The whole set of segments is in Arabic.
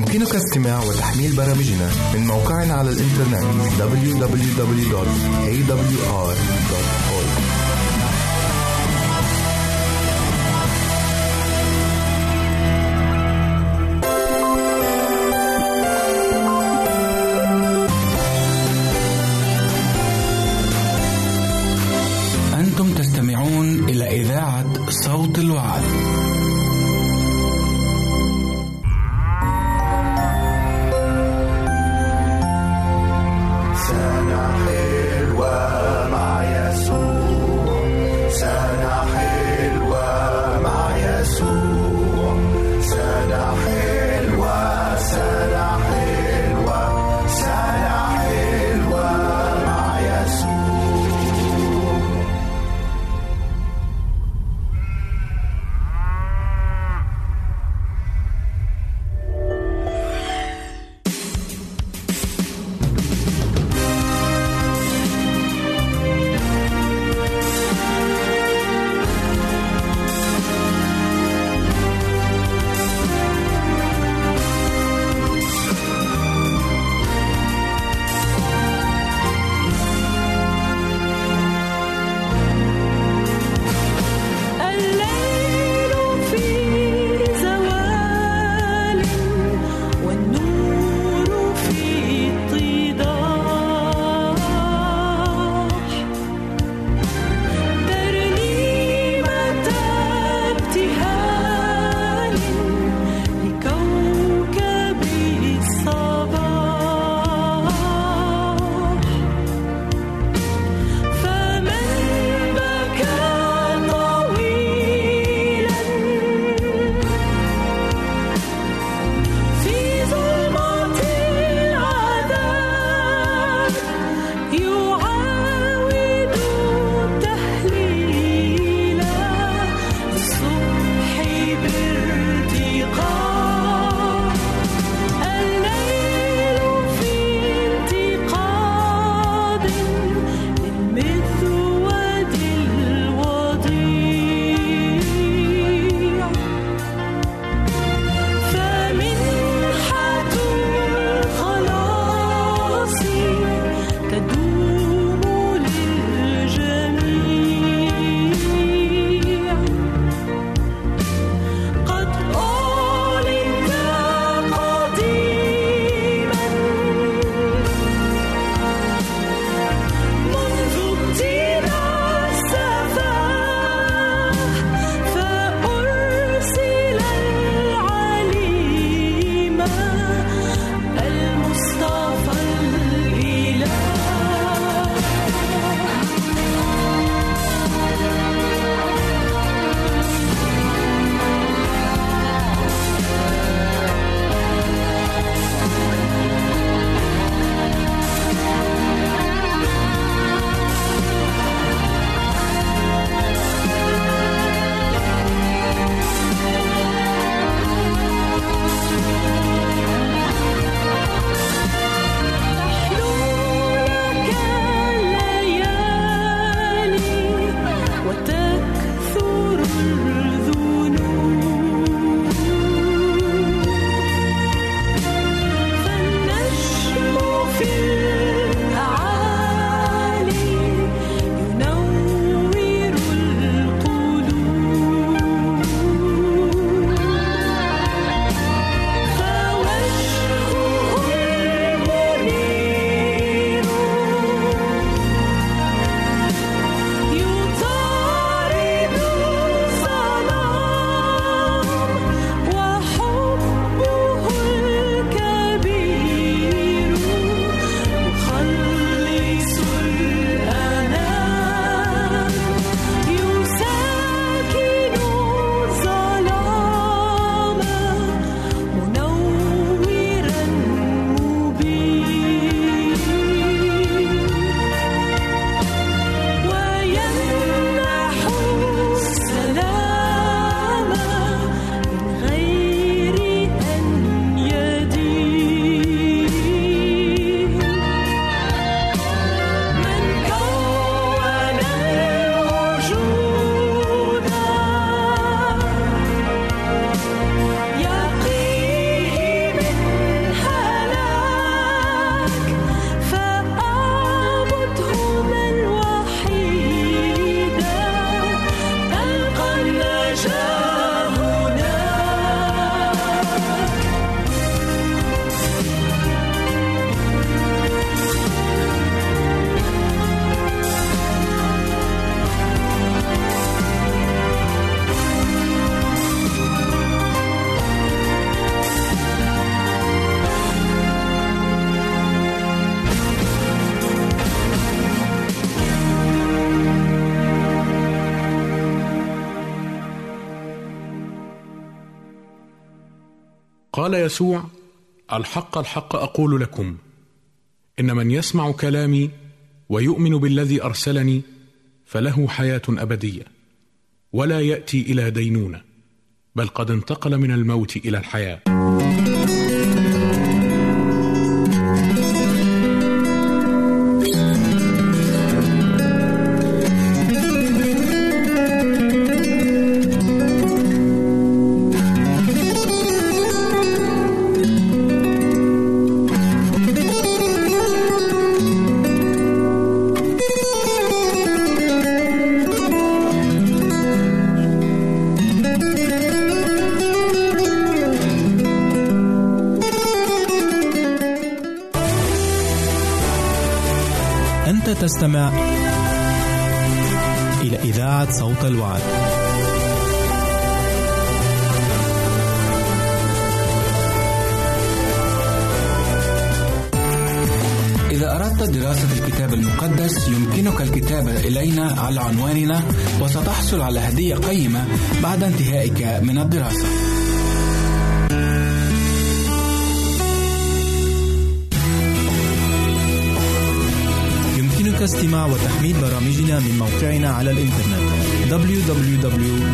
يمكنك استماع وتحميل برامجنا من موقعنا على الإنترنت www.awr.org أنتم تستمعون إلى إذاعة صوت الوعد. وقال يسوع الحق الحق أقول لكم إن من يسمع كلامي ويؤمن بالذي أرسلني فله حياة أبدية ولا يأتي إلى دينونة بل قد انتقل من الموت إلى الحياة. وستحصل على هدية قيمة بعد انتهائك من الدراسة. يمكنك استماع وتحميل برامجنا من موقعنا على الإنترنت www.awr.org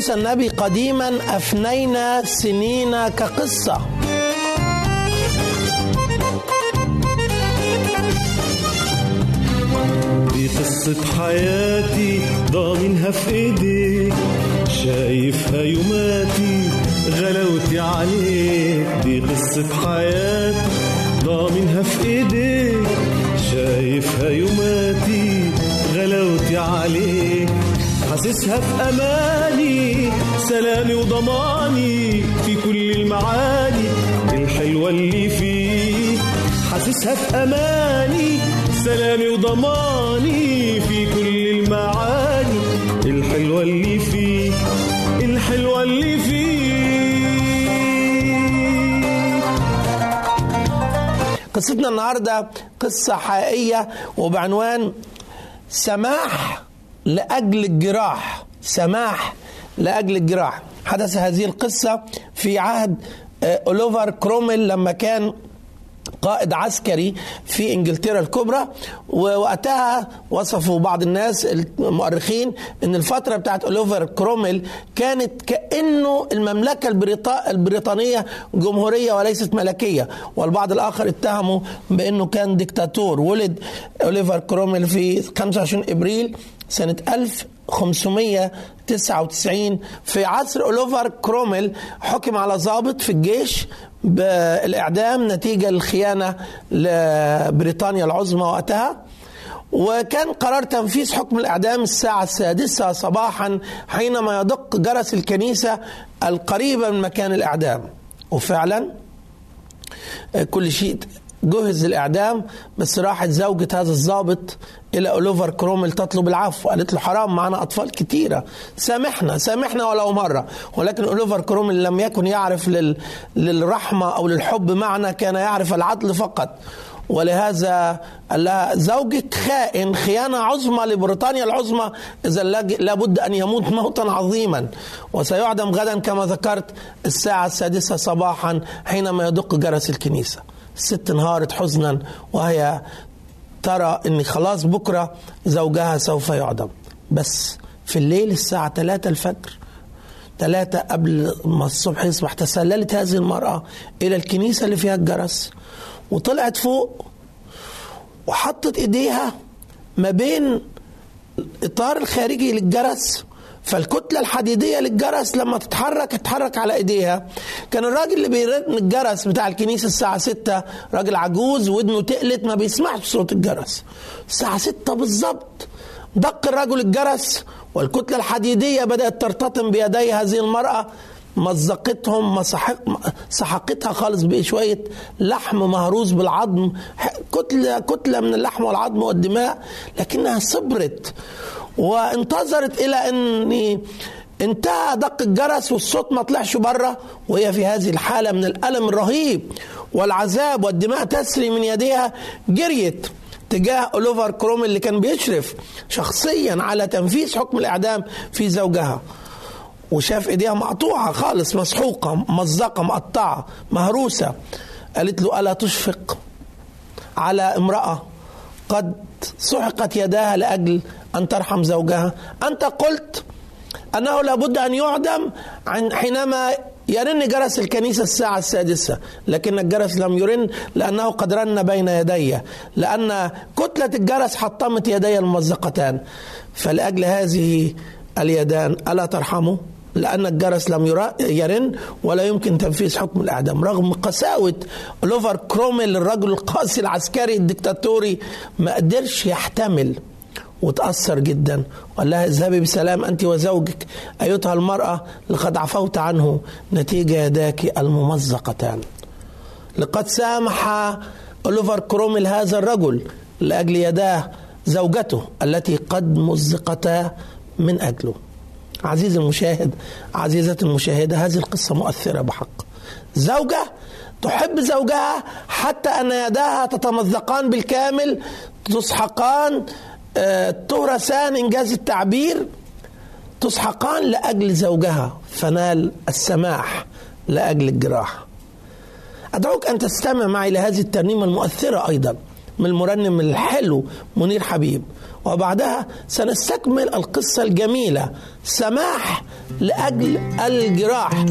موسى النبي قديما أفنينا سنين كقصة. دي قصة حياتي ضامنها في ايديك شايفها يوماتي غلاوتي عليك. دي قصة حياتي ضامنها في ايديك شايفها يوماتي غلاوتي عليك. حاسسها في أماني سلامي وضماني في كل المعاني الحلوة اللي فيك حاسسها في أماني سلامي وضماني في كل المعاني الحلوة اللي فيك الحلوة اللي فيك قصتنا النهاردة قصة حقيقية وبعنوان سماح لأجل الجراح سماح لأجل الجراح. حدث هذه القصة في عهد آه، أوليفر كروميل لما كان قائد عسكري في إنجلترا الكبرى ووقتها وصفوا بعض الناس المؤرخين إن الفترة بتاعت أوليفر كروميل كانت كأنه المملكة البريطا- البريطانية جمهورية وليست ملكية. والبعض الآخر اتهموا بإنه كان ديكتاتور. ولد أوليفر كرومويل في 25 إبريل سنة 1599 في عصر أوليفر كرومويل حكم على ضابط في الجيش بالإعدام نتيجة للخيانة لبريطانيا العظمى وقتها. وكان قرار تنفيذ حكم الإعدام الساعة السادسة صباحا حينما يدق جرس الكنيسة القريبة من مكان الإعدام. وفعلا كل شيء جهز الإعدام بس راحت زوجة هذا الضابط إلى أوليفر كرومل تطلب العفو. قالت له حرام معنا أطفال كتيرة. سامحنا سامحنا ولو مرة. ولكن أوليفر كرومل لم يكن يعرف لل... للرحمة أو للحب معنى كان يعرف العدل فقط. ولهذا قال لها زوجك خائن خيانة عظمى لبريطانيا العظمى إذا لابد أن يموت موتا عظيما. وسيعدم غدا كما ذكرت الساعة السادسة صباحا حينما يدق جرس الكنيسة. الست انهارت حزنا وهي ترى ان خلاص بكرة زوجها سوف يعدم. بس في الليل الساعة 3 الفجر ثلاثة قبل ما الصبح يصبح تسللت هذه المرأة إلى الكنيسة اللي فيها الجرس وطلعت فوق وحطت إيديها ما بين الإطار الخارجي للجرس. فالكتلة الحديدية للجرس لما تتحرك تتحرك على ايديها. كان الراجل اللي بيرن الجرس بتاع الكنيسة الساعة ستة راجل عجوز ودنه تقلت ما بيسمعش صوت الجرس. الساعة ستة بالظبط. دق الرجل الجرس والكتلة الحديدية بدأت ترتطم بيدي هذه المرأة. مزقتهم مسحق سحقتها خالص بشوية لحم مهروس بالعظم. كتلة كتلة من اللحم والعظم والدماء لكنها صبرت. وانتظرت إلى أن انتهى دق الجرس والصوت ما طلعش بره وهي في هذه الحالة من الألم الرهيب والعذاب والدماء تسري من يديها جريت تجاه أوليفر كروم اللي كان بيشرف شخصيا على تنفيذ حكم الإعدام في زوجها. وشاف إيديها مقطوعة خالص مسحوقة ممزقه مقطعة مهروسة. قالت له ألا تشفق على امرأة قد سحقت يداها لأجل أن ترحم زوجها. أنت قلت أنه لابد أن يعدم عن حينما يرن جرس الكنيسة الساعة السادسة لكن الجرس لم يرن لأنه قد رن بين يدي لأن كتلة الجرس حطمت يدي الممزقتان فلأجل هذه اليدان ألا ترحموا لأن الجرس لم يرن ولا يمكن تنفيذ حكم الإعدام. رغم قساوة لوفر كروميل الرجل القاسي العسكري الدكتاتوري ما قدرش يحتمل وتأثر جدا. وقال لها اذهبي بسلام أنت وزوجك. أيتها المرأة لقد عفوت عنه. نتيجة يداك الممزقتان. لقد سامح أوليفر كروميل هذا الرجل لأجل يداه زوجته التي قد مزقتا من أجله. عزيزي المشاهد عزيزتي المشاهدة هذه القصة مؤثرة بحق. زوجة تحب زوجها حتى أن يداها تتمزقان بالكامل تسحقان تهرسان إنجاز التعبير تسحقان لأجل زوجها فنال السماح لأجل الجراح أدعوك أن تستمع معي لهذه الترنيمة المؤثرة أيضا من المرنم الحلو منير حبيب. وبعدها سنستكمل القصة الجميلة سماح لأجل الجراح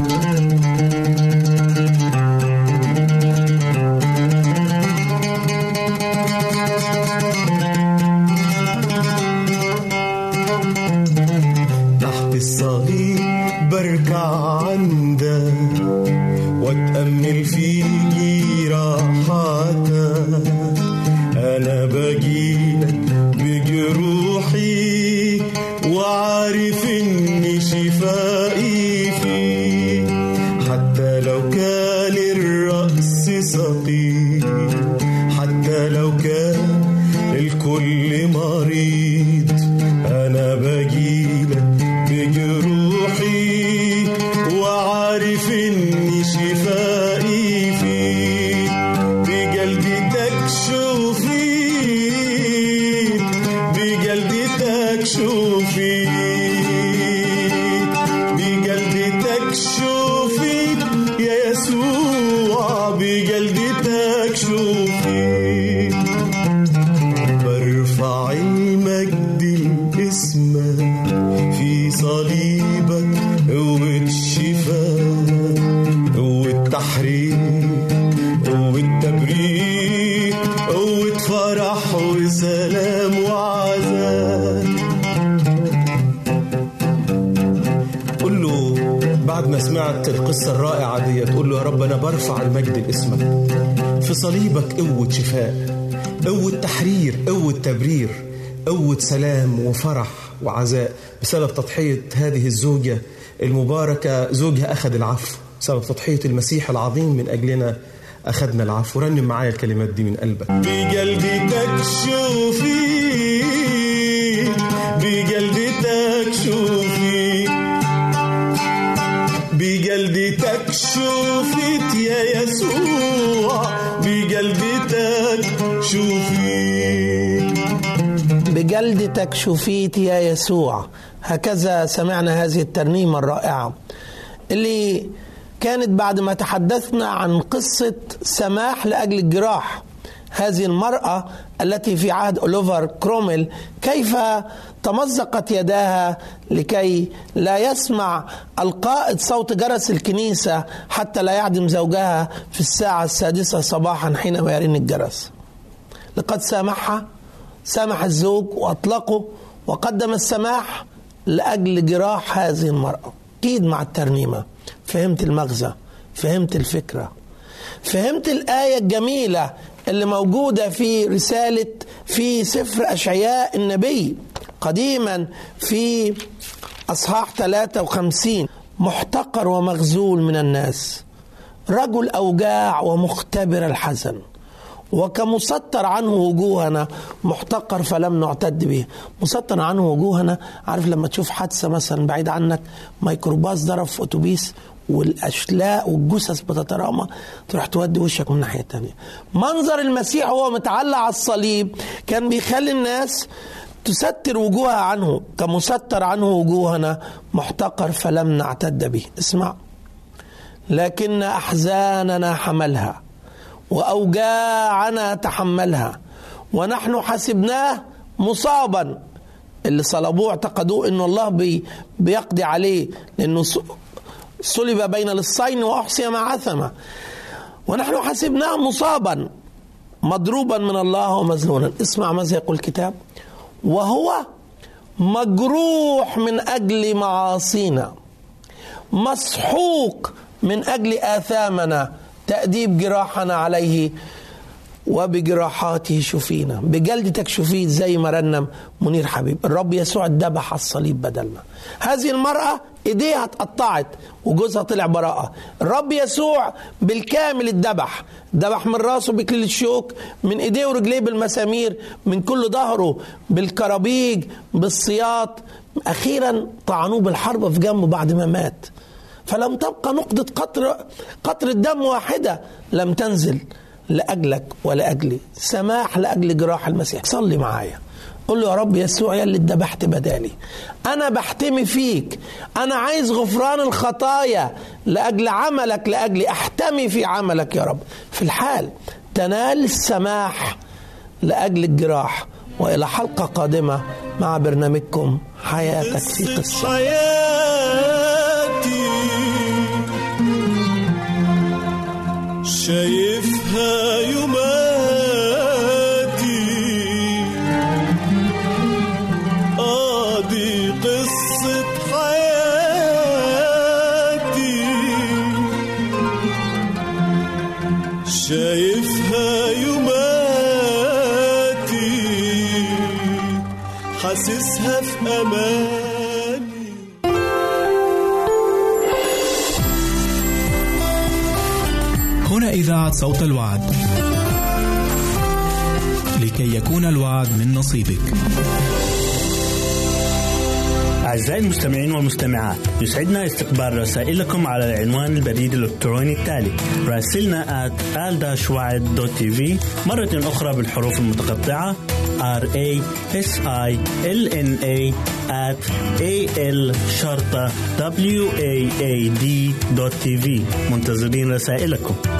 برفع المجد لاسمك في صليبك قوة شفاء قوة تحرير قوة تبرير قوة سلام وفرح وعزاء بسبب تضحية هذه الزوجة المباركة. زوجها أخذ العفو بسبب تضحية المسيح العظيم من أجلنا. أخذنا العفو. رنم معايا الكلمات دي من قلبك. بجلدتك شوفي بجلدتك شوفي. شوفت يا يسوع بجلدتك شفيت بجلدتك شفيت يا يسوع. هكذا سمعنا هذه الترنيمة الرائعة. اللي كانت بعد ما تحدثنا عن قصة سماح لأجل الجراح هذه المرأة التي في عهد أوليفر كروميل كيف تمزقت يداها لكي لا يسمع القائد صوت جرس الكنيسة حتى لا يعدم زوجها في الساعة السادسة صباحا حينما يرن الجرس. لقد سامحها سامح الزوج وأطلقه وقدم السماح لأجل جراح هذه المرأة. أكيد مع الترنيمة. فهمت المغزى. فهمت الفكرة. فهمت الآية الجميلة اللي موجودة في رسالة في سفر أشعياء النبي قديما في أصحاح 53 محتقر ومغزول من الناس رجل أوجاع ومختبر الحزن وكمسطر عنه وجوهنا محتقر فلم نعتد به. مسطر عنه وجوهنا عارف لما تشوف حادثة مثلا بعيد عنك ميكروباص ضرب في أتوبيس والأشلاء والجثث بتترامى تروح تودي وشك من الناحية التانية. منظر المسيح وهو متعلق على الصليب كان بيخلي الناس تستر وجوهها عنه كمستر عنه وجوهنا محتقر فلم نعتد به. اسمع. لكن أحزاننا حملها وأوجاعنا تحملها ونحن حسبناه مصابا. اللي صلبوه اعتقدوه انه الله بي بيقضي عليه لأنه صلب بين للصين وأحصي مع عثمه ونحن حسبناه مصابا مضروبا من الله ومذلولا اسمع ماذا يقول الكتاب. وهو مجروح من أجل معاصينا. مسحوق من أجل آثامنا. تأديب جراحنا عليه. وبجراحاته شفينا. بجلدتك شفيت زي ما رنم منير حبيب. الرب يسوع اتذبح على الصليب بدلنا. هذه المرأة إيديها اتقطعت وجوزها طلع براءة. الرب يسوع بالكامل اتذبح. ذبح من راسه بكليل الشوك من إيديه ورجليه بالمسامير من كل ظهره بالكرابيج بالسياط. أخيرا طعنوه بالحرب في جنبه بعد ما مات. فلم تبقى نقطة قطر قطرة دم واحدة. لم تنزل. لأجلك ولأجلي. سماح لأجل جراح المسيح. صلي معايا. قل له يا رب يسوع يا اللي اتذبحت بدالي أنا بحتمي فيك. أنا عايز غفران الخطايا. لأجل عملك لأجلي. أحتمي في عملك يا رب. في الحال تنال السماح لأجل الجراح وإلى حلقة قادمة مع برنامجكم حياتك في قصة. حياتي. شايفها يوماتي آه دي قصة حياتي. شايفها يوماتي حاسسها في أماني إذاعة صوت الوعد. لكي يكون الوعد من نصيبك. أعزائي المستمعين والمستمعات يسعدنا استقبال رسائلكم على العنوان البريد الإلكتروني التالي راسلنا at al-wa'ed.tv مرة أخرى بالحروف المتقطعة r a s i l n a at a l شرطة w a a d منتظرين رسائلكم.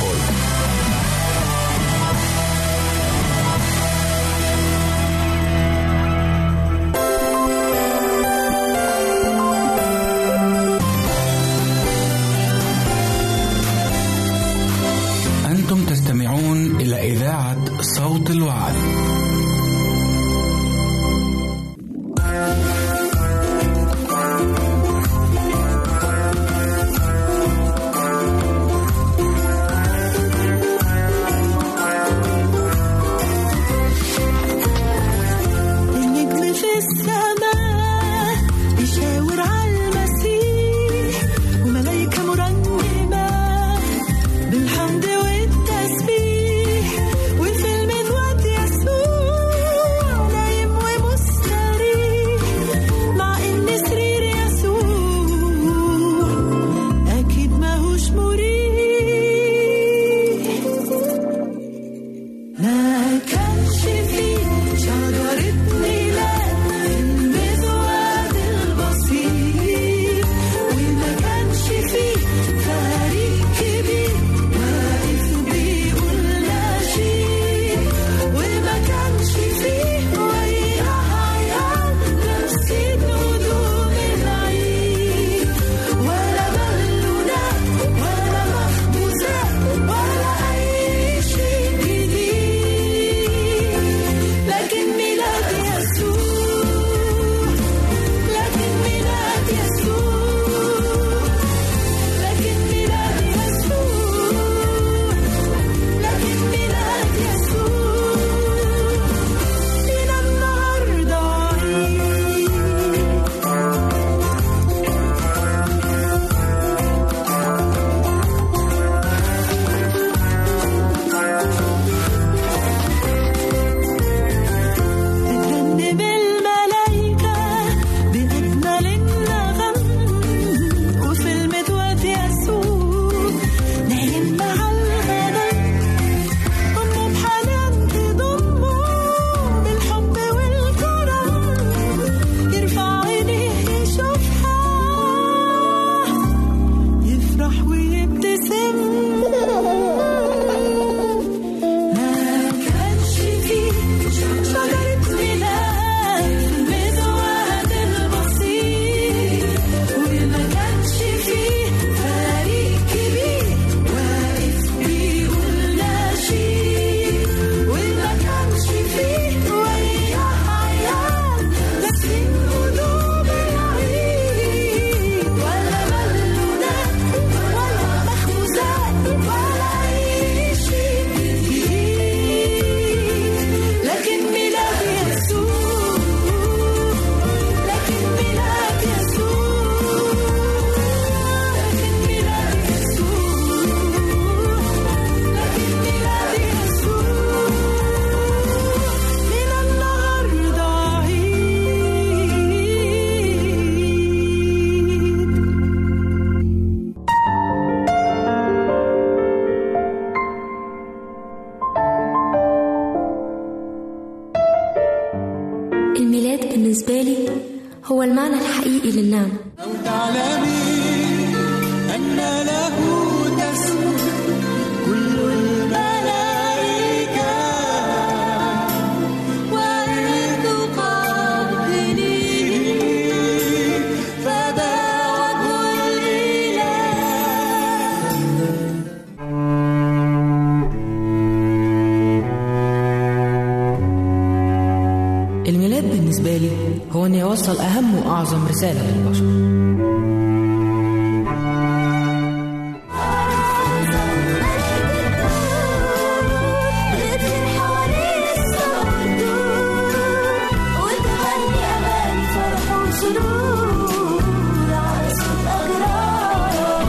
على صوت أجرار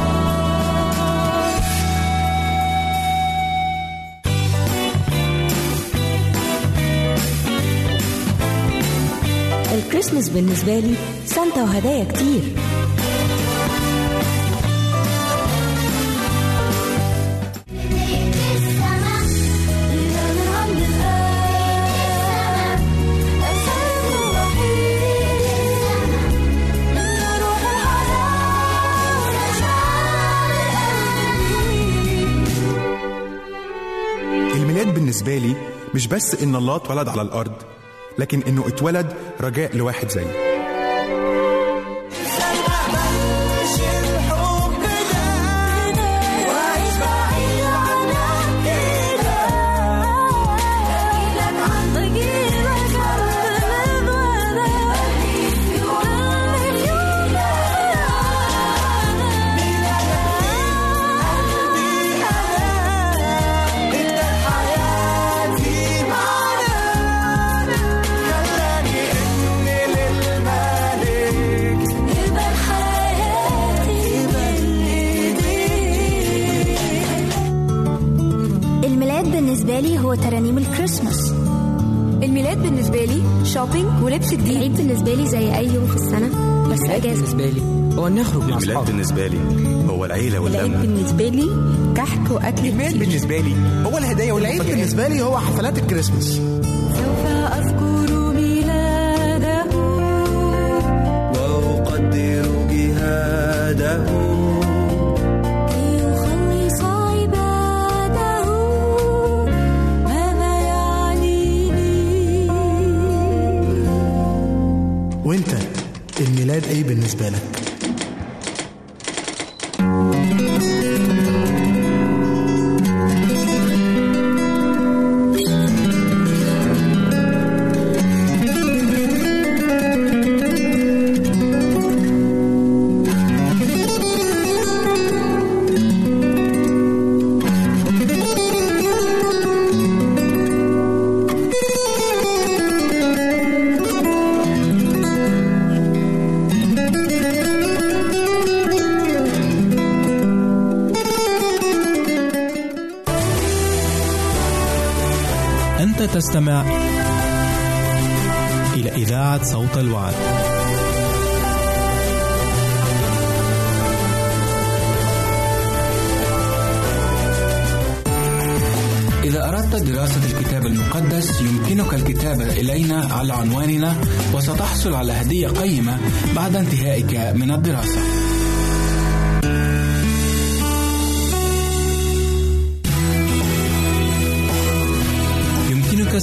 الكريسماس بالنسبة لي وهدايا كتير. الميلاد بالنسبة لي مش بس إن الله اتولد على الأرض لكن إنه اتولد رجاء لواحد زيي شوبينج ولبس جديد. العيد بالنسبة لي زي أي يوم في السنة بس الميلاد أجازة. بالنسبة لي. هو أن نخرج مع الميلاد أصحابي. بالنسبة لي هو العيلة واللمة بالنسبة لي كحك وأكل الميلاد بالنسبة لي هو الهدايا والعيد بالنسبة لي هو حفلات الكريسماس. الميلاد إيه تستمع إلى إذاعة صوت الوعد. إذا أردت دراسة الكتاب المقدس يمكنك الكتابة إلينا على عنواننا وستحصل على هدية قيمة بعد انتهائك من الدراسة.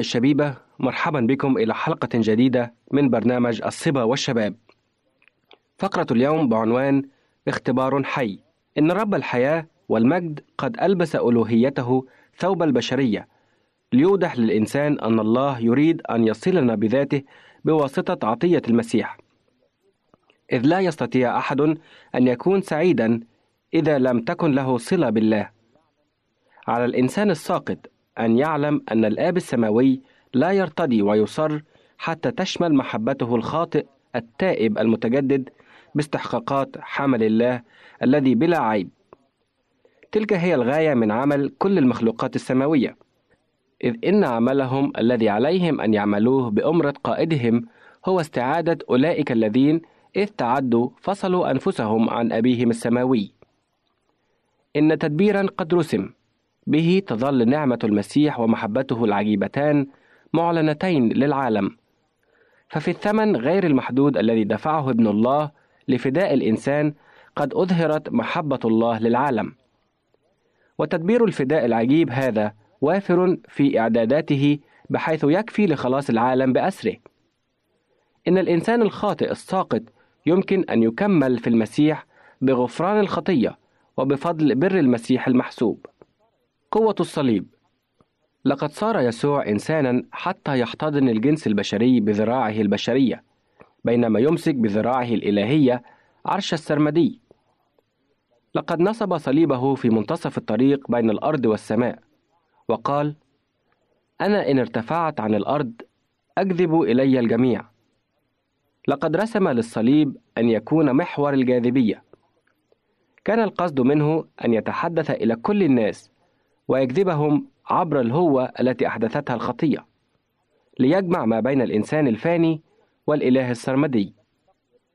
الشبيبة مرحبا بكم إلى حلقة جديدة من برنامج الصبا والشباب. فقرة اليوم بعنوان اختبار حي. إن رب الحياة والمجد قد ألبس ألوهيته ثوب البشرية. ليوضح للإنسان أن الله يريد أن يصلنا بذاته بواسطة عطية المسيح. إذ لا يستطيع أحد أن يكون سعيدا إذا لم تكن له صلة بالله. على الإنسان الساقط أن يعلم أن الآب السماوي لا يرتضي ويصر حتى تشمل محبته الخاطئ التائب المتجدد باستحقاقات حمل الله الذي بلا عيب. تلك هي الغاية من عمل كل المخلوقات السماوية، إذ إن عملهم الذي عليهم أن يعملوه بأمرة قائدهم هو استعادة أولئك الذين إذ تعدوا فصلوا أنفسهم عن أبيهم السماوي. إن تدبيرا قد رسم به تظل نعمة المسيح ومحبته العجيبتان معلنتين للعالم. ففي الثمن غير المحدود الذي دفعه ابن الله لفداء الإنسان قد أظهرت محبة الله للعالم. وتدبير الفداء العجيب هذا وافر في إعداداته بحيث يكفي لخلاص العالم بأسره. إن الإنسان الخاطئ الساقط يمكن أن يكمل في المسيح بغفران الخطية وبفضل بر المسيح المحسوب. قوة الصليب. لقد صار يسوع إنسانا حتى يحتضن الجنس البشري بذراعه البشرية بينما يمسك بذراعه الإلهية عرش السرمدي. لقد نصب صليبه في منتصف الطريق بين الأرض والسماء وقال أنا إن ارتفعت عن الأرض أجذب إلي الجميع. لقد رسم للصليب أن يكون محور الجاذبية. كان القصد منه أن يتحدث إلى كل الناس ويجذبهم عبر الهوة التي أحدثتها الخطية ليجمع ما بين الإنسان الفاني والإله السرمدي.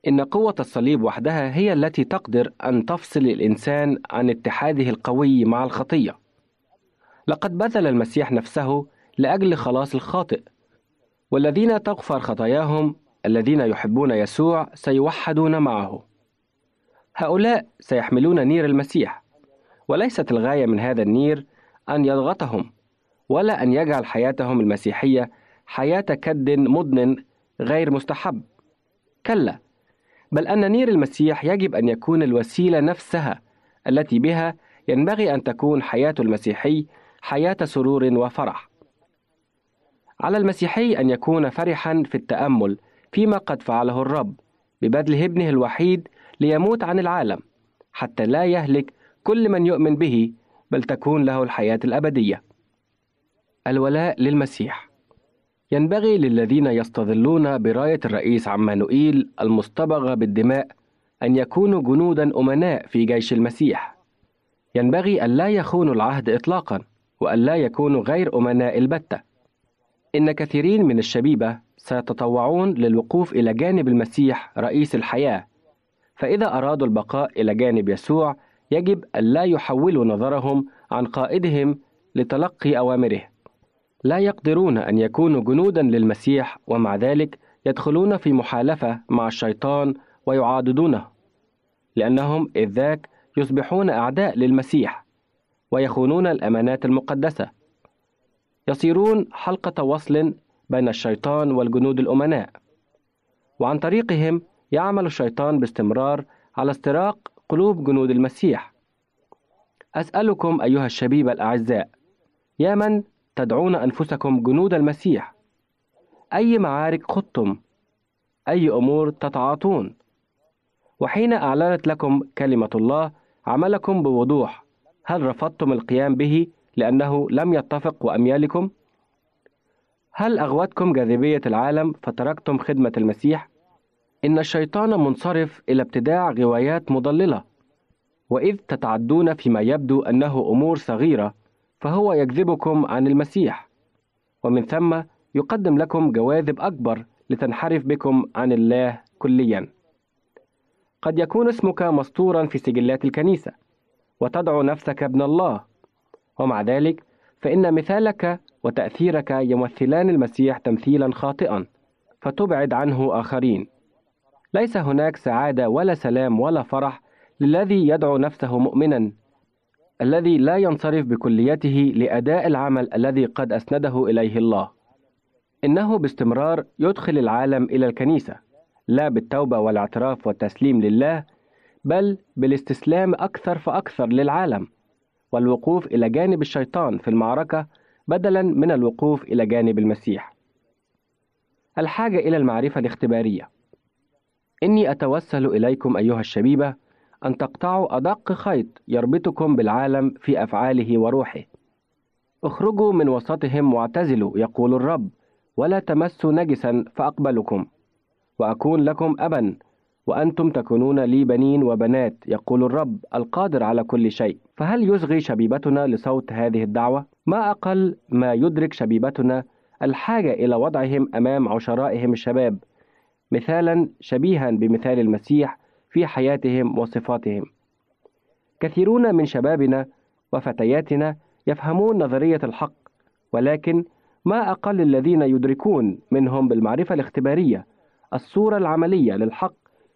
إن قوة الصليب وحدها هي التي تقدر أن تفصل الإنسان عن اتحاده القوي مع الخطية. لقد بذل المسيح نفسه لأجل خلاص الخاطئ. والذين تغفر خطاياهم الذين يحبون يسوع سيوحدون معه. هؤلاء سيحملون نير المسيح وليست الغاية من هذا النير أن يضغطهم ولا أن يجعل حياتهم المسيحية حياة كد مضن غير مستحب. كلا بل أن نير المسيح يجب أن يكون الوسيلة نفسها التي بها ينبغي أن تكون حياة المسيحي حياة سرور وفرح. على المسيحي أن يكون فرحا في التأمل فيما قد فعله الرب ببذل ابنه الوحيد ليموت عن العالم حتى لا يهلك كل من يؤمن به بل تكون له الحياة الأبدية. الولاء للمسيح ينبغي للذين يستظلون براية الرئيس عمانوئيل المصطبغة بالدماء أن يكونوا جنودا أمناء في جيش المسيح. ينبغي أن لا يخونوا العهد إطلاقا وأن لا يكونوا غير أمناء البتة. إن كثيرين من الشبيبة سيتطوعون للوقوف إلى جانب المسيح رئيس الحياة فإذا أرادوا البقاء إلى جانب يسوع يجب ألا يحولوا نظرهم عن قائدهم لتلقي أوامره. لا يقدرون أن يكونوا جنودا للمسيح ومع ذلك يدخلون في محالفة مع الشيطان ويعاضدونه، لأنهم إذ ذاك يصبحون أعداء للمسيح، ويخونون الأمانات المقدسة. يصيرون حلقة وصل بين الشيطان والجنود الأمناء، وعن طريقهم يعمل الشيطان باستمرار على استراق قلوب جنود المسيح. أسألكم أيها الشبيبة الأعزاء، يا من تدعون أنفسكم جنود المسيح، أي معارك خضتم؟ أي أمور تتعاطون؟ وحين أعلنت لكم كلمة الله عملكم بوضوح، هل رفضتم القيام به لأنه لم يتفق وأميالكم؟ هل أغوتكم جاذبية العالم فتركتم خدمة المسيح؟ إن الشيطان منصرف إلى ابتداع غوايات مضللة، وإذ تتعدون فيما يبدو أنه أمور صغيرة، فهو يجذبكم عن المسيح، ومن ثم يقدم لكم جواذب أكبر لتنحرف بكم عن الله كليا. قد يكون اسمك مسطورا في سجلات الكنيسة، وتدعو نفسك ابن الله، ومع ذلك فإن مثالك وتأثيرك يمثلان المسيح تمثيلا خاطئا، فتبعد عنه آخرين. ليس هناك سعادة ولا سلام ولا فرح للذي يدعو نفسه مؤمنا الذي لا ينصرف بكليته لأداء العمل الذي قد أسنده إليه الله. إنه باستمرار يدخل العالم إلى الكنيسة، لا بالتوبة والاعتراف والتسليم لله، بل بالاستسلام أكثر فأكثر للعالم، والوقوف إلى جانب الشيطان في المعركة بدلا من الوقوف إلى جانب المسيح. الحاجة إلى المعرفة الاختبارية. إني أتوسل إليكم أيها الشبيبة أن تقطعوا أدق خيط يربطكم بالعالم في أفعاله وروحه. اخرجوا من وسطهم واعتزلوا يقول الرب ولا تمسوا نجسا فأقبلكم وأكون لكم أبا وأنتم تكونون لي بنين وبنات يقول الرب القادر على كل شيء فهل يصغي شبيبتنا لصوت هذه الدعوة؟ ما أقل ما يدرك شبيبتنا الحاجة إلى وضعهم أمام عشرائهم الشباب مثالا شبيها بمثال المسيح في حياتهم وصفاتهم. كثيرون من شبابنا وفتياتنا يفهمون نظرية الحق ولكن ما أقل الذين يدركون منهم بالمعرفة الاختبارية الصورة العملية للحق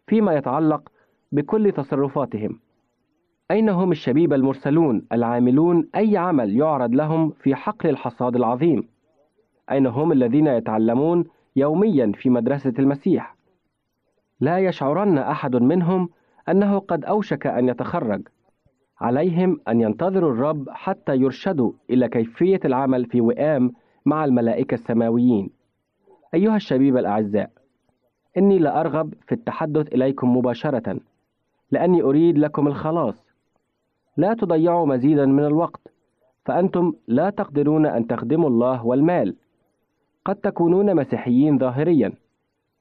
فيما يتعلق بكل تصرفاتهم. أين هم الشبيبة المرسلون العاملون أي عمل يعرض لهم في حقل الحصاد العظيم؟ أين هم الذين يتعلمون يوميا في مدرسة المسيح. لا يشعرن أحد منهم أنه قد أوشك أن يتخرج. عليهم أن ينتظروا الرب حتى يرشدوا إلى كيفية العمل في وئام مع الملائكة السماويين. أيها الشبيب الأعزاء إني لا أرغب في التحدث إليكم مباشرة لأني أريد لكم الخلاص. لا تضيعوا مزيدا من الوقت فأنتم لا تقدرون أن تخدموا الله والمال. قد تكونون مسيحيين ظاهريا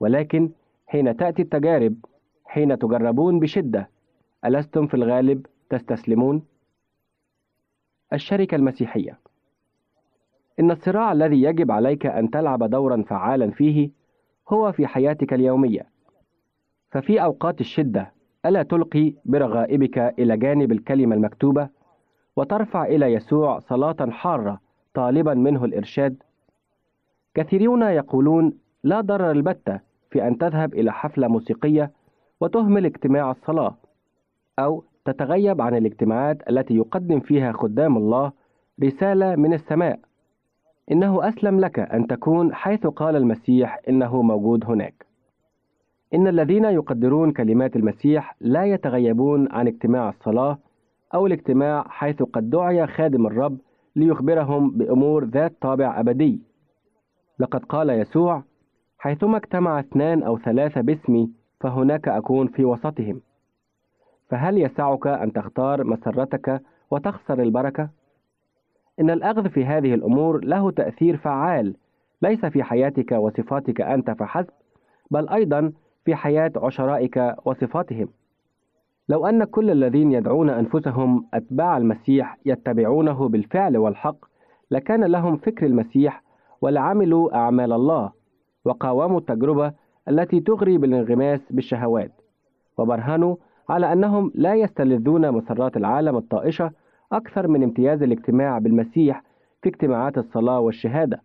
ولكن حين تأتي التجارب حين تجربون بشدة ألستم في الغالب تستسلمون؟ الشركة المسيحية. إن الصراع الذي يجب عليك أن تلعب دورا فعالا فيه هو في حياتك اليومية. ففي أوقات الشدة ألا تلقي برغائبك إلى جانب الكلمة المكتوبة وترفع إلى يسوع صلاة حارة طالبا منه الإرشاد؟ كثيرون يقولون لا ضرر البتة في أن تذهب إلى حفلة موسيقية وتهمل اجتماع الصلاة أو تتغيب عن الاجتماعات التي يقدم فيها خدام الله رسالة من السماء. إنه أسلم لك أن تكون حيث قال المسيح إنه موجود هناك. إن الذين يقدرون كلمات المسيح لا يتغيبون عن اجتماع الصلاة أو الاجتماع حيث قد دعي خادم الرب ليخبرهم بأمور ذات طابع أبدي. لقد قال يسوع حيثما اجتمع اثنان أو ثلاثة باسمي فهناك أكون في وسطهم فهل يسعك أن تختار مسرتك وتخسر البركة؟ إن الأخذ في هذه الأمور له تأثير فعال ليس في حياتك وصفاتك أنت فحسب بل أيضا في حياة عشرائك وصفاتهم لو أن كل الذين يدعون أنفسهم أتباع المسيح يتبعونه بالفعل والحق لكان لهم فكر المسيح ولعملوا أعمال الله وقاوموا التجربة التي تغري بالانغماس بالشهوات. وبرهنوا على أنهم لا يستلذون مسرات العالم الطائشة أكثر من امتياز الاجتماع بالمسيح في اجتماعات الصلاة والشهادة.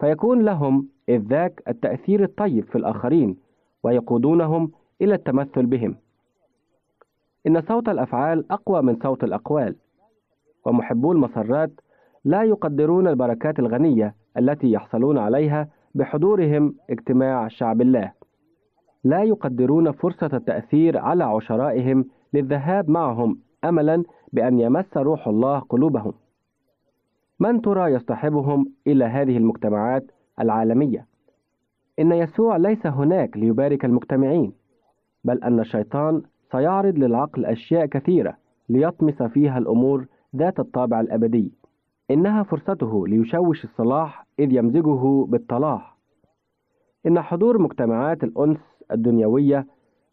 فيكون لهم إذ ذاك التأثير الطيب في الآخرين ويقودونهم إلى التمثل بهم. إن صوت الأفعال أقوى من صوت الأقوال ومحبو المسرات لا يقدرون البركات الغنية التي يحصلون عليها بحضورهم اجتماع شعب الله. لا يقدرون فرصة التأثير على عشرائهم للذهاب معهم أملا بأن يمس روح الله قلوبهم. من ترى يصطحبهم إلى هذه المجتمعات العالمية؟ إن يسوع ليس هناك ليبارك المجتمعين بل أن الشيطان سيعرض للعقل أشياء كثيرة ليطمس فيها الأمور ذات الطابع الأبدي. إنها فرصته ليشوش الصلاح إذ يمزجه بالطلاح. إن حضور مجتمعات الأنس الدنيوية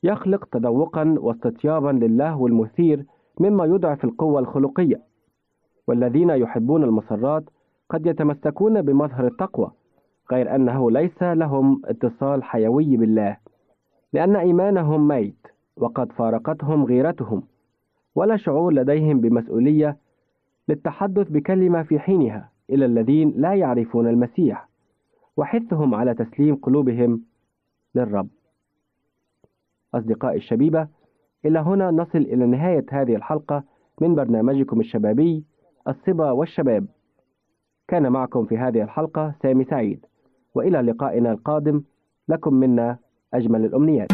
يخلق تذوقا واستطيابا للهو المثير مما يضعف القوة الخلقية. والذين يحبون المسرات قد يتمسكون بمظهر التقوى غير أنه ليس لهم اتصال حيوي بالله لأن إيمانهم ميت وقد فارقتهم غيرتهم ولا شعور لديهم بمسؤولية للتحدث بكلمة في حينها إلى الذين لا يعرفون المسيح وحثهم على تسليم قلوبهم للرب. أصدقائي الشبيبة إلى هنا نصل إلى نهاية هذه الحلقة من برنامجكم الشبابي الصبا والشباب. كان معكم في هذه الحلقة سامي سعيد وإلى لقائنا القادم لكم منا أجمل الأمنيات.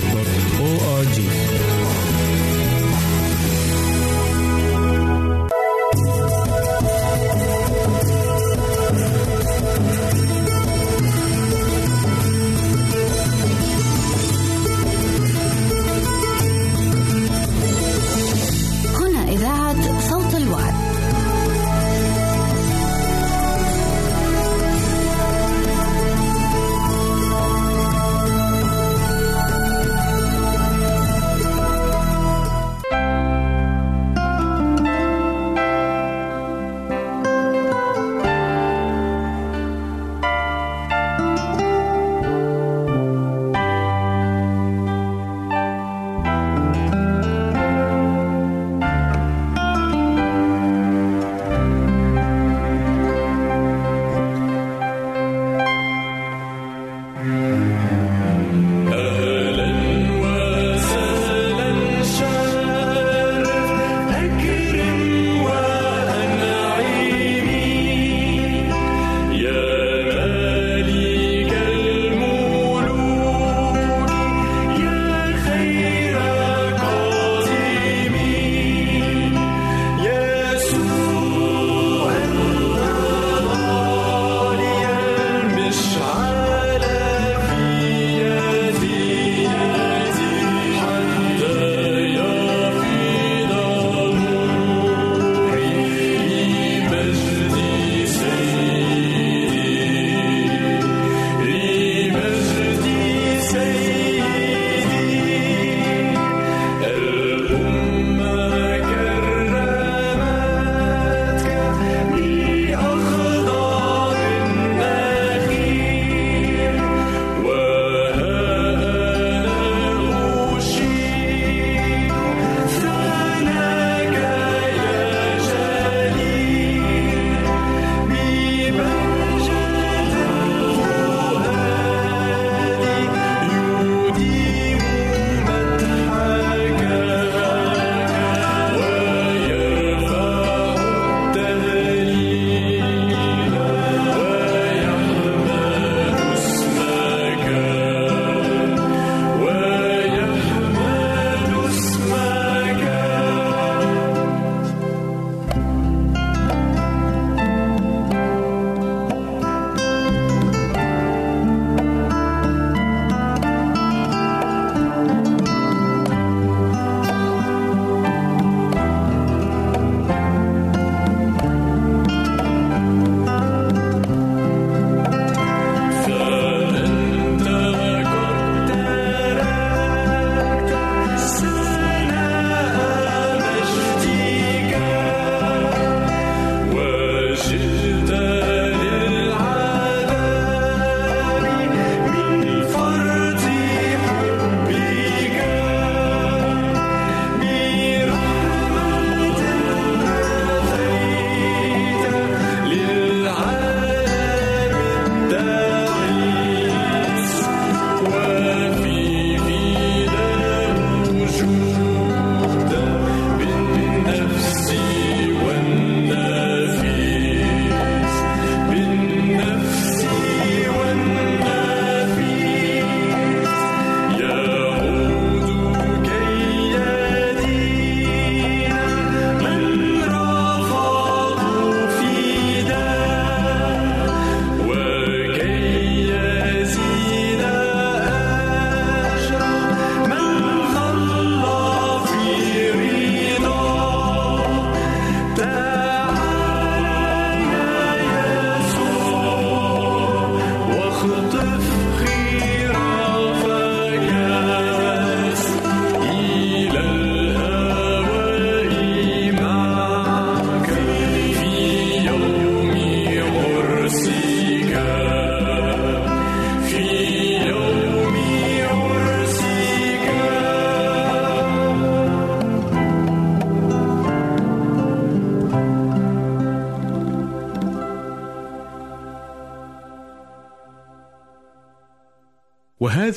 www.awr.org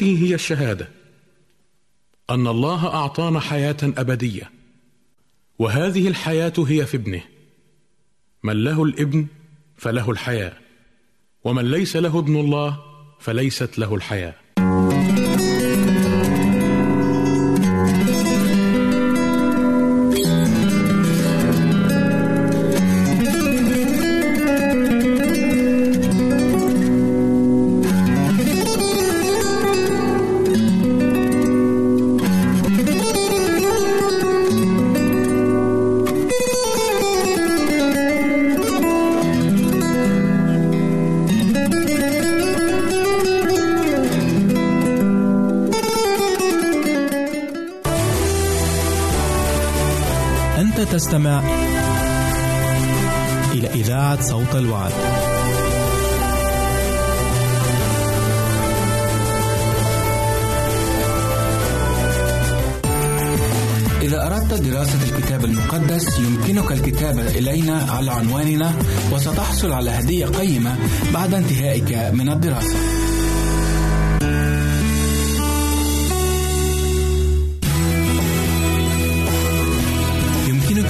وهذه هي الشهادة. أن الله أعطانا حياة أبدية. وهذه الحياة هي في ابنه. من له الابن فله الحياة. ومن ليس له ابن الله فليست له الحياة. أنت تستمع إلى إذاعة صوت الوعد. إذا أردت دراسة الكتاب المقدس يمكنك الكتابة إلينا على عنواننا وستحصل على هدية قيمة بعد انتهائك من الدراسة.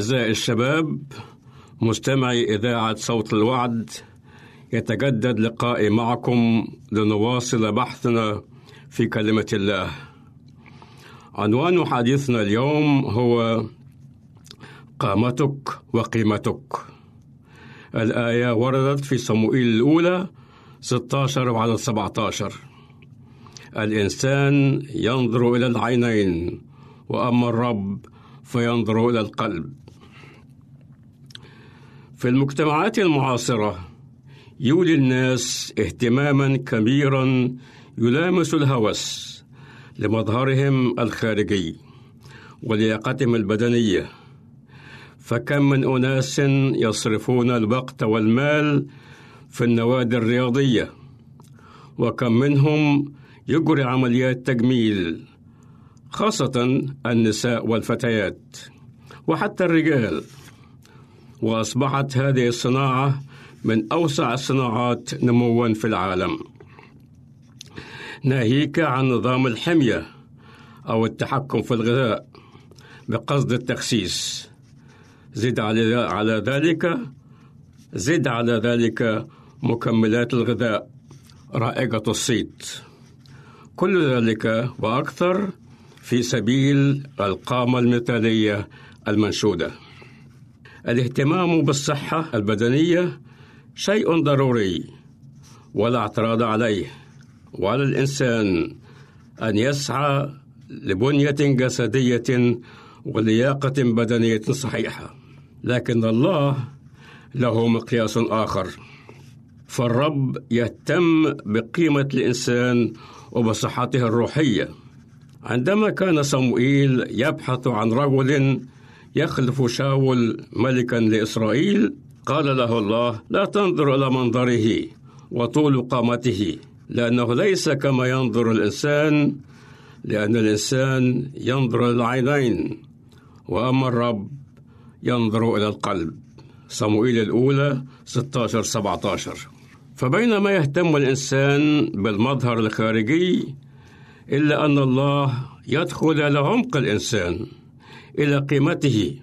أعزائي الشباب مستمعي إذاعة صوت الوعد يتجدد لقائي معكم لنواصل بحثنا في كلمة الله. عنوان حديثنا اليوم هو قامتك وقيمتك. الآية وردت في صموئيل الأولى 16 وعدد 17 الإنسان ينظر إلى العينين وأما الرب فينظر إلى القلب. في المجتمعات المعاصرة يولي الناس اهتماما كبيرا يلامس الهوس لمظهرهم الخارجي ولياقتهم البدنية. فكم من أناس يصرفون الوقت والمال في النوادي الرياضية وكم منهم يجري عمليات تجميل خاصة النساء والفتيات وحتى الرجال. وأصبحت هذه الصناعة من أوسع الصناعات نموا في العالم. ناهيك عن نظام الحمية أو التحكم في الغذاء بقصد التخسيس. زد على على ذلك زد على ذلك مكملات الغذاء رائجة الصيت كل ذلك وأكثر في سبيل القامة المثالية المنشودة. الاهتمام بالصحة البدنية شيء ضروري ولا اعتراض عليه. وعلى الإنسان أن يسعى لبنية جسدية ولياقة بدنية صحيحة. لكن الله له مقياس آخر. فالرب يهتم بقيمة الإنسان وبصحته الروحية. عندما كان صموئيل يبحث عن رجل يخلف شاول ملكا لإسرائيل. قال له الله لا تنظر إلى منظره وطول قامته لأنه ليس كما ينظر الإنسان لأن الإنسان ينظر إلى العينين وأما الرب ينظر إلى القلب. صموئيل الأولى 16 17 فبينما يهتم الإنسان بالمظهر الخارجي إلا أن الله يدخل إلى عمق الإنسان. إلى قيمته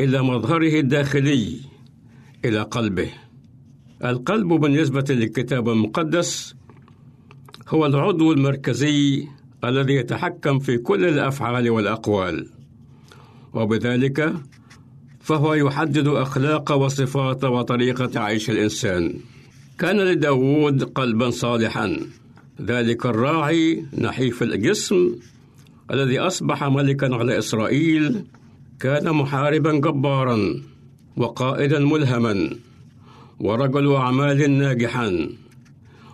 إلى مظهره الداخلي إلى قلبه. القلب بالنسبة للكتاب المقدس هو العضو المركزي الذي يتحكم في كل الأفعال والأقوال. وبذلك فهو يحدد أخلاق وصفات وطريقة عيش الإنسان. كان لداود قلبا صالحا ذلك الراعي نحيف الجسم الذي أصبح ملكا على إسرائيل كان محاربا جبارا وقائدا ملهما ورجل أعمال ناجحا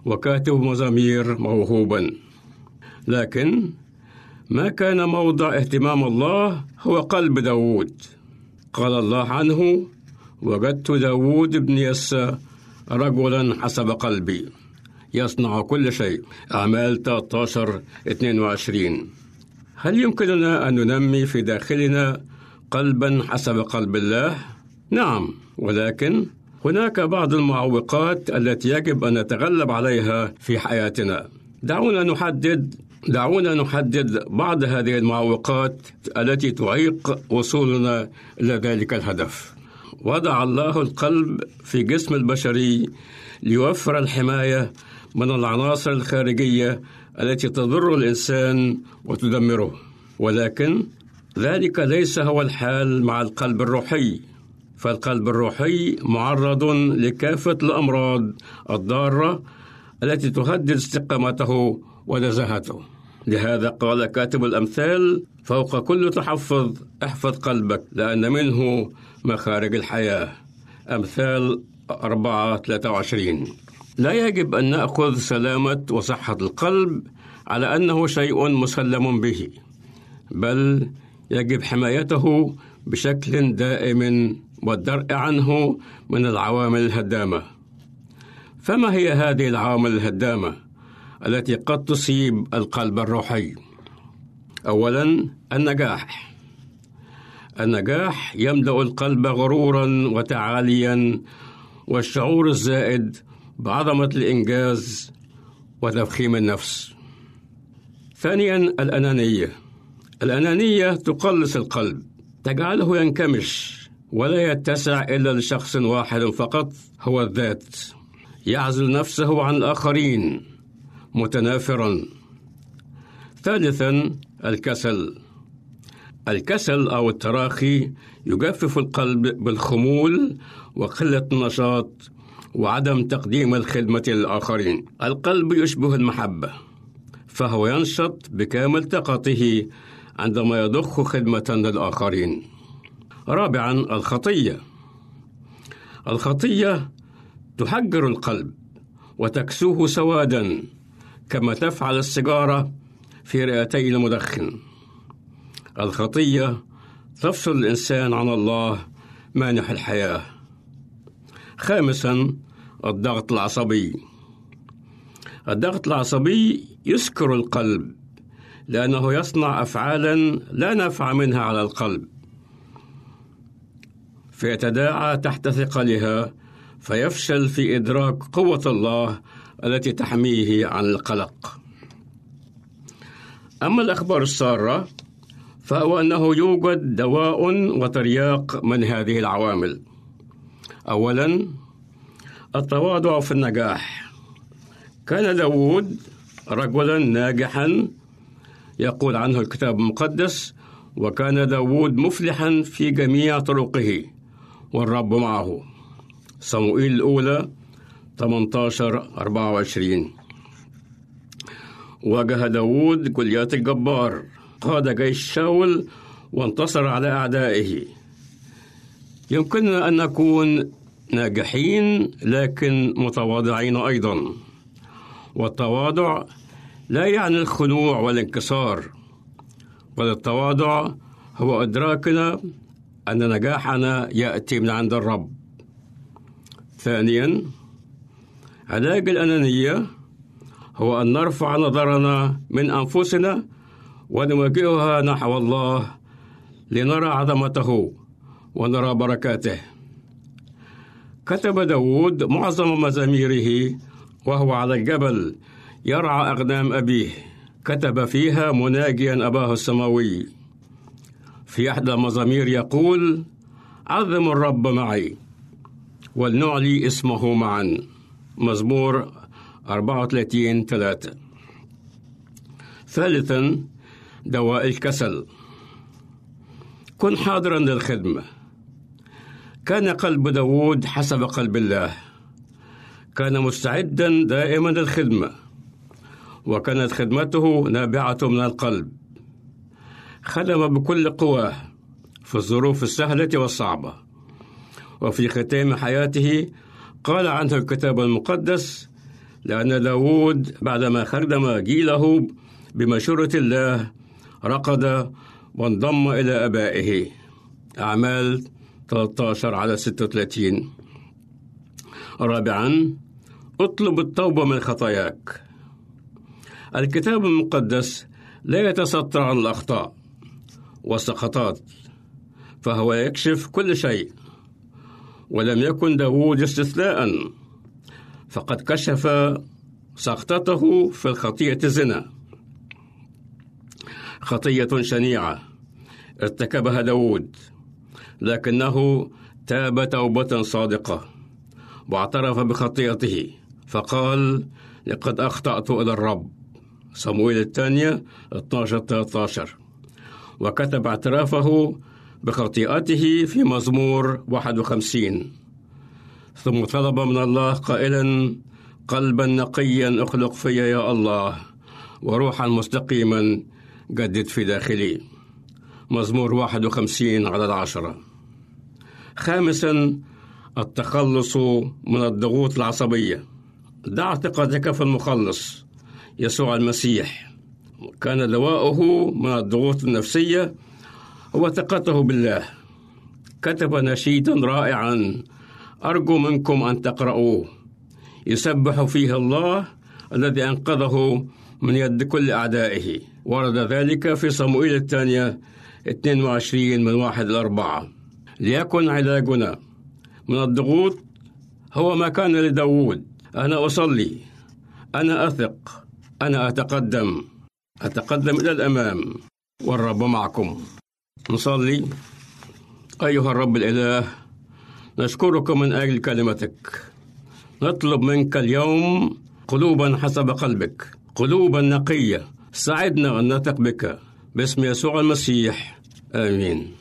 وكاتب مزامير موهوبا. لكن ما كان موضع اهتمام الله هو قلب داود قال الله عنه وجدت داود بن يسى رجلا حسب قلبي يصنع كل شيء أعمال 13 22 هل يمكننا أن ننمي في داخلنا قلبا حسب قلب الله؟ نعم ولكن هناك بعض المعوقات التي يجب أن نتغلب عليها في حياتنا دعونا نحدد دعونا نحدد بعض هذه المعوقات التي تعيق وصولنا إلى ذلك الهدف وضع الله القلب في جسم البشري ليوفر الحماية من العناصر الخارجية التي تضر الإنسان وتدمره. ولكن ذلك ليس هو الحال مع القلب الروحي. فالقلب الروحي معرض لكافة الأمراض الضارة التي تهدد استقامته ونزاهته. لهذا قال كاتب الأمثال فوق كل تحفظ احفظ قلبك لأن منه مخارج الحياة. أمثال 4 23 لا يجب أن نأخذ سلامة وصحة القلب على أنه شيء مسلم به بل يجب حمايته بشكل دائم والدرء عنه من العوامل الهدامة. فما هي هذه العوامل الهدامة التي قد تصيب القلب الروحي؟ أولا النجاح. النجاح يملأ القلب غرورا وتعاليا والشعور الزائد بعظمة الإنجاز وتفخيم النفس. ثانيا الأنانية. الأنانية تقلص القلب، تجعله ينكمش ولا يتسع إلا لشخص واحد فقط هو الذات. يعزل نفسه عن الآخرين متنافرا. ثالثا الكسل. الكسل أو التراخي يجفف القلب بالخمول وقلة النشاط وعدم تقديم الخدمة للآخرين. القلب يشبه المحبة، فهو ينشط بكامل طاقته عندما يضخ خدمة للآخرين. رابعا الخطية. الخطية تحجر القلب وتكسوه سوادا كما تفعل السيجارة في رئتي المدخن. الخطية تفصل الإنسان عن الله مانح الحياة خامسا الضغط العصبي. الضغط العصبي يسكر القلب لأنه يصنع أفعالا لا نفع منها على القلب. فيتداعى تحت ثقلها فيفشل في إدراك قوة الله التي تحميه عن القلق. أما الأخبار السارة فهو أنه يوجد دواء وترياق من هذه العوامل. أولا التواضع في النجاح. كان داود رجلا ناجحا يقول عنه الكتاب المقدس وكان داود مفلحا في جميع طرقه والرب معه. صموئيل الأولى 18 24 واجه داود جوليات الجبار قاد جيش شاول وانتصر على أعدائه. يمكننا أن نكون ناجحين لكن متواضعين أيضا. والتواضع لا يعني الخنوع والانكسار بل التواضع هو إدراكنا أن نجاحنا يأتي من عند الرب. ثانيا علاج الأنانية هو أن نرفع نظرنا من أنفسنا ونوجهها نحو الله لنرى عظمته ونرى بركاته. كتب داود معظم مزاميره وهو على الجبل يرعى أغنام أبيه. كتب فيها مناجيا أباه السماوي. في إحدى المزامير يقول عظم الرب معي ولنعلي اسمه معا. مزمور 34 3 ثالثا دواء الكسل. كن حاضرا للخدمة. كان قلب داود حسب قلب الله. كان مستعدا دائما للخدمة وكانت خدمته نابعة من القلب. خدم بكل قواه في الظروف السهلة والصعبة. وفي ختام حياته قال عنه الكتاب المقدس لأن داود بعدما خدم جيله بمشورة الله رقد وانضم إلى أبائه. أعمال 13 على 36 رابعا اطلب التوبة من خطاياك. الكتاب المقدس لا يتستر عن الأخطاء والسقطات فهو يكشف كل شيء ولم يكن داود استثناء. فقد كشف سقطته في الخطيئة الزنا. خطية شنيعة ارتكبها داود. لكنه تاب توبة صادقة واعترف بخطيئته فقال لقد أخطأت إلى الرب. صمويل الثانية 12 13 وكتب اعترافه بخطيئته في مزمور 51 ثم طلب من الله قائلا قلبا نقيا اخلق في يا الله وروحا مستقيما جدد في داخلي. مزمور 51 على العشرة. خامسا التخلص من الضغوط العصبية. دع ثقتك في المخلص يسوع المسيح. كان دواؤه من الضغوط النفسية هو ثقته بالله. كتب نشيدا رائعا أرجو منكم أن تقرأوه يسبح فيه الله الذي أنقذه من يد كل أعدائه. ورد ذلك في صموئيل الثانية 22 من واحد إلى أربعة ليكن علاجنا. من الضغوط هو ما كان لداود أنا أصلي. أنا أثق. أنا أتقدم. أتقدم إلى الأمام. والرب معكم. نصلي. أيها الرب الإله نشكرك من أجل كلمتك. نطلب منك اليوم قلوبا حسب قلبك. قلوبا نقية. ساعدنا أن نثق بك. باسم يسوع المسيح. آمين.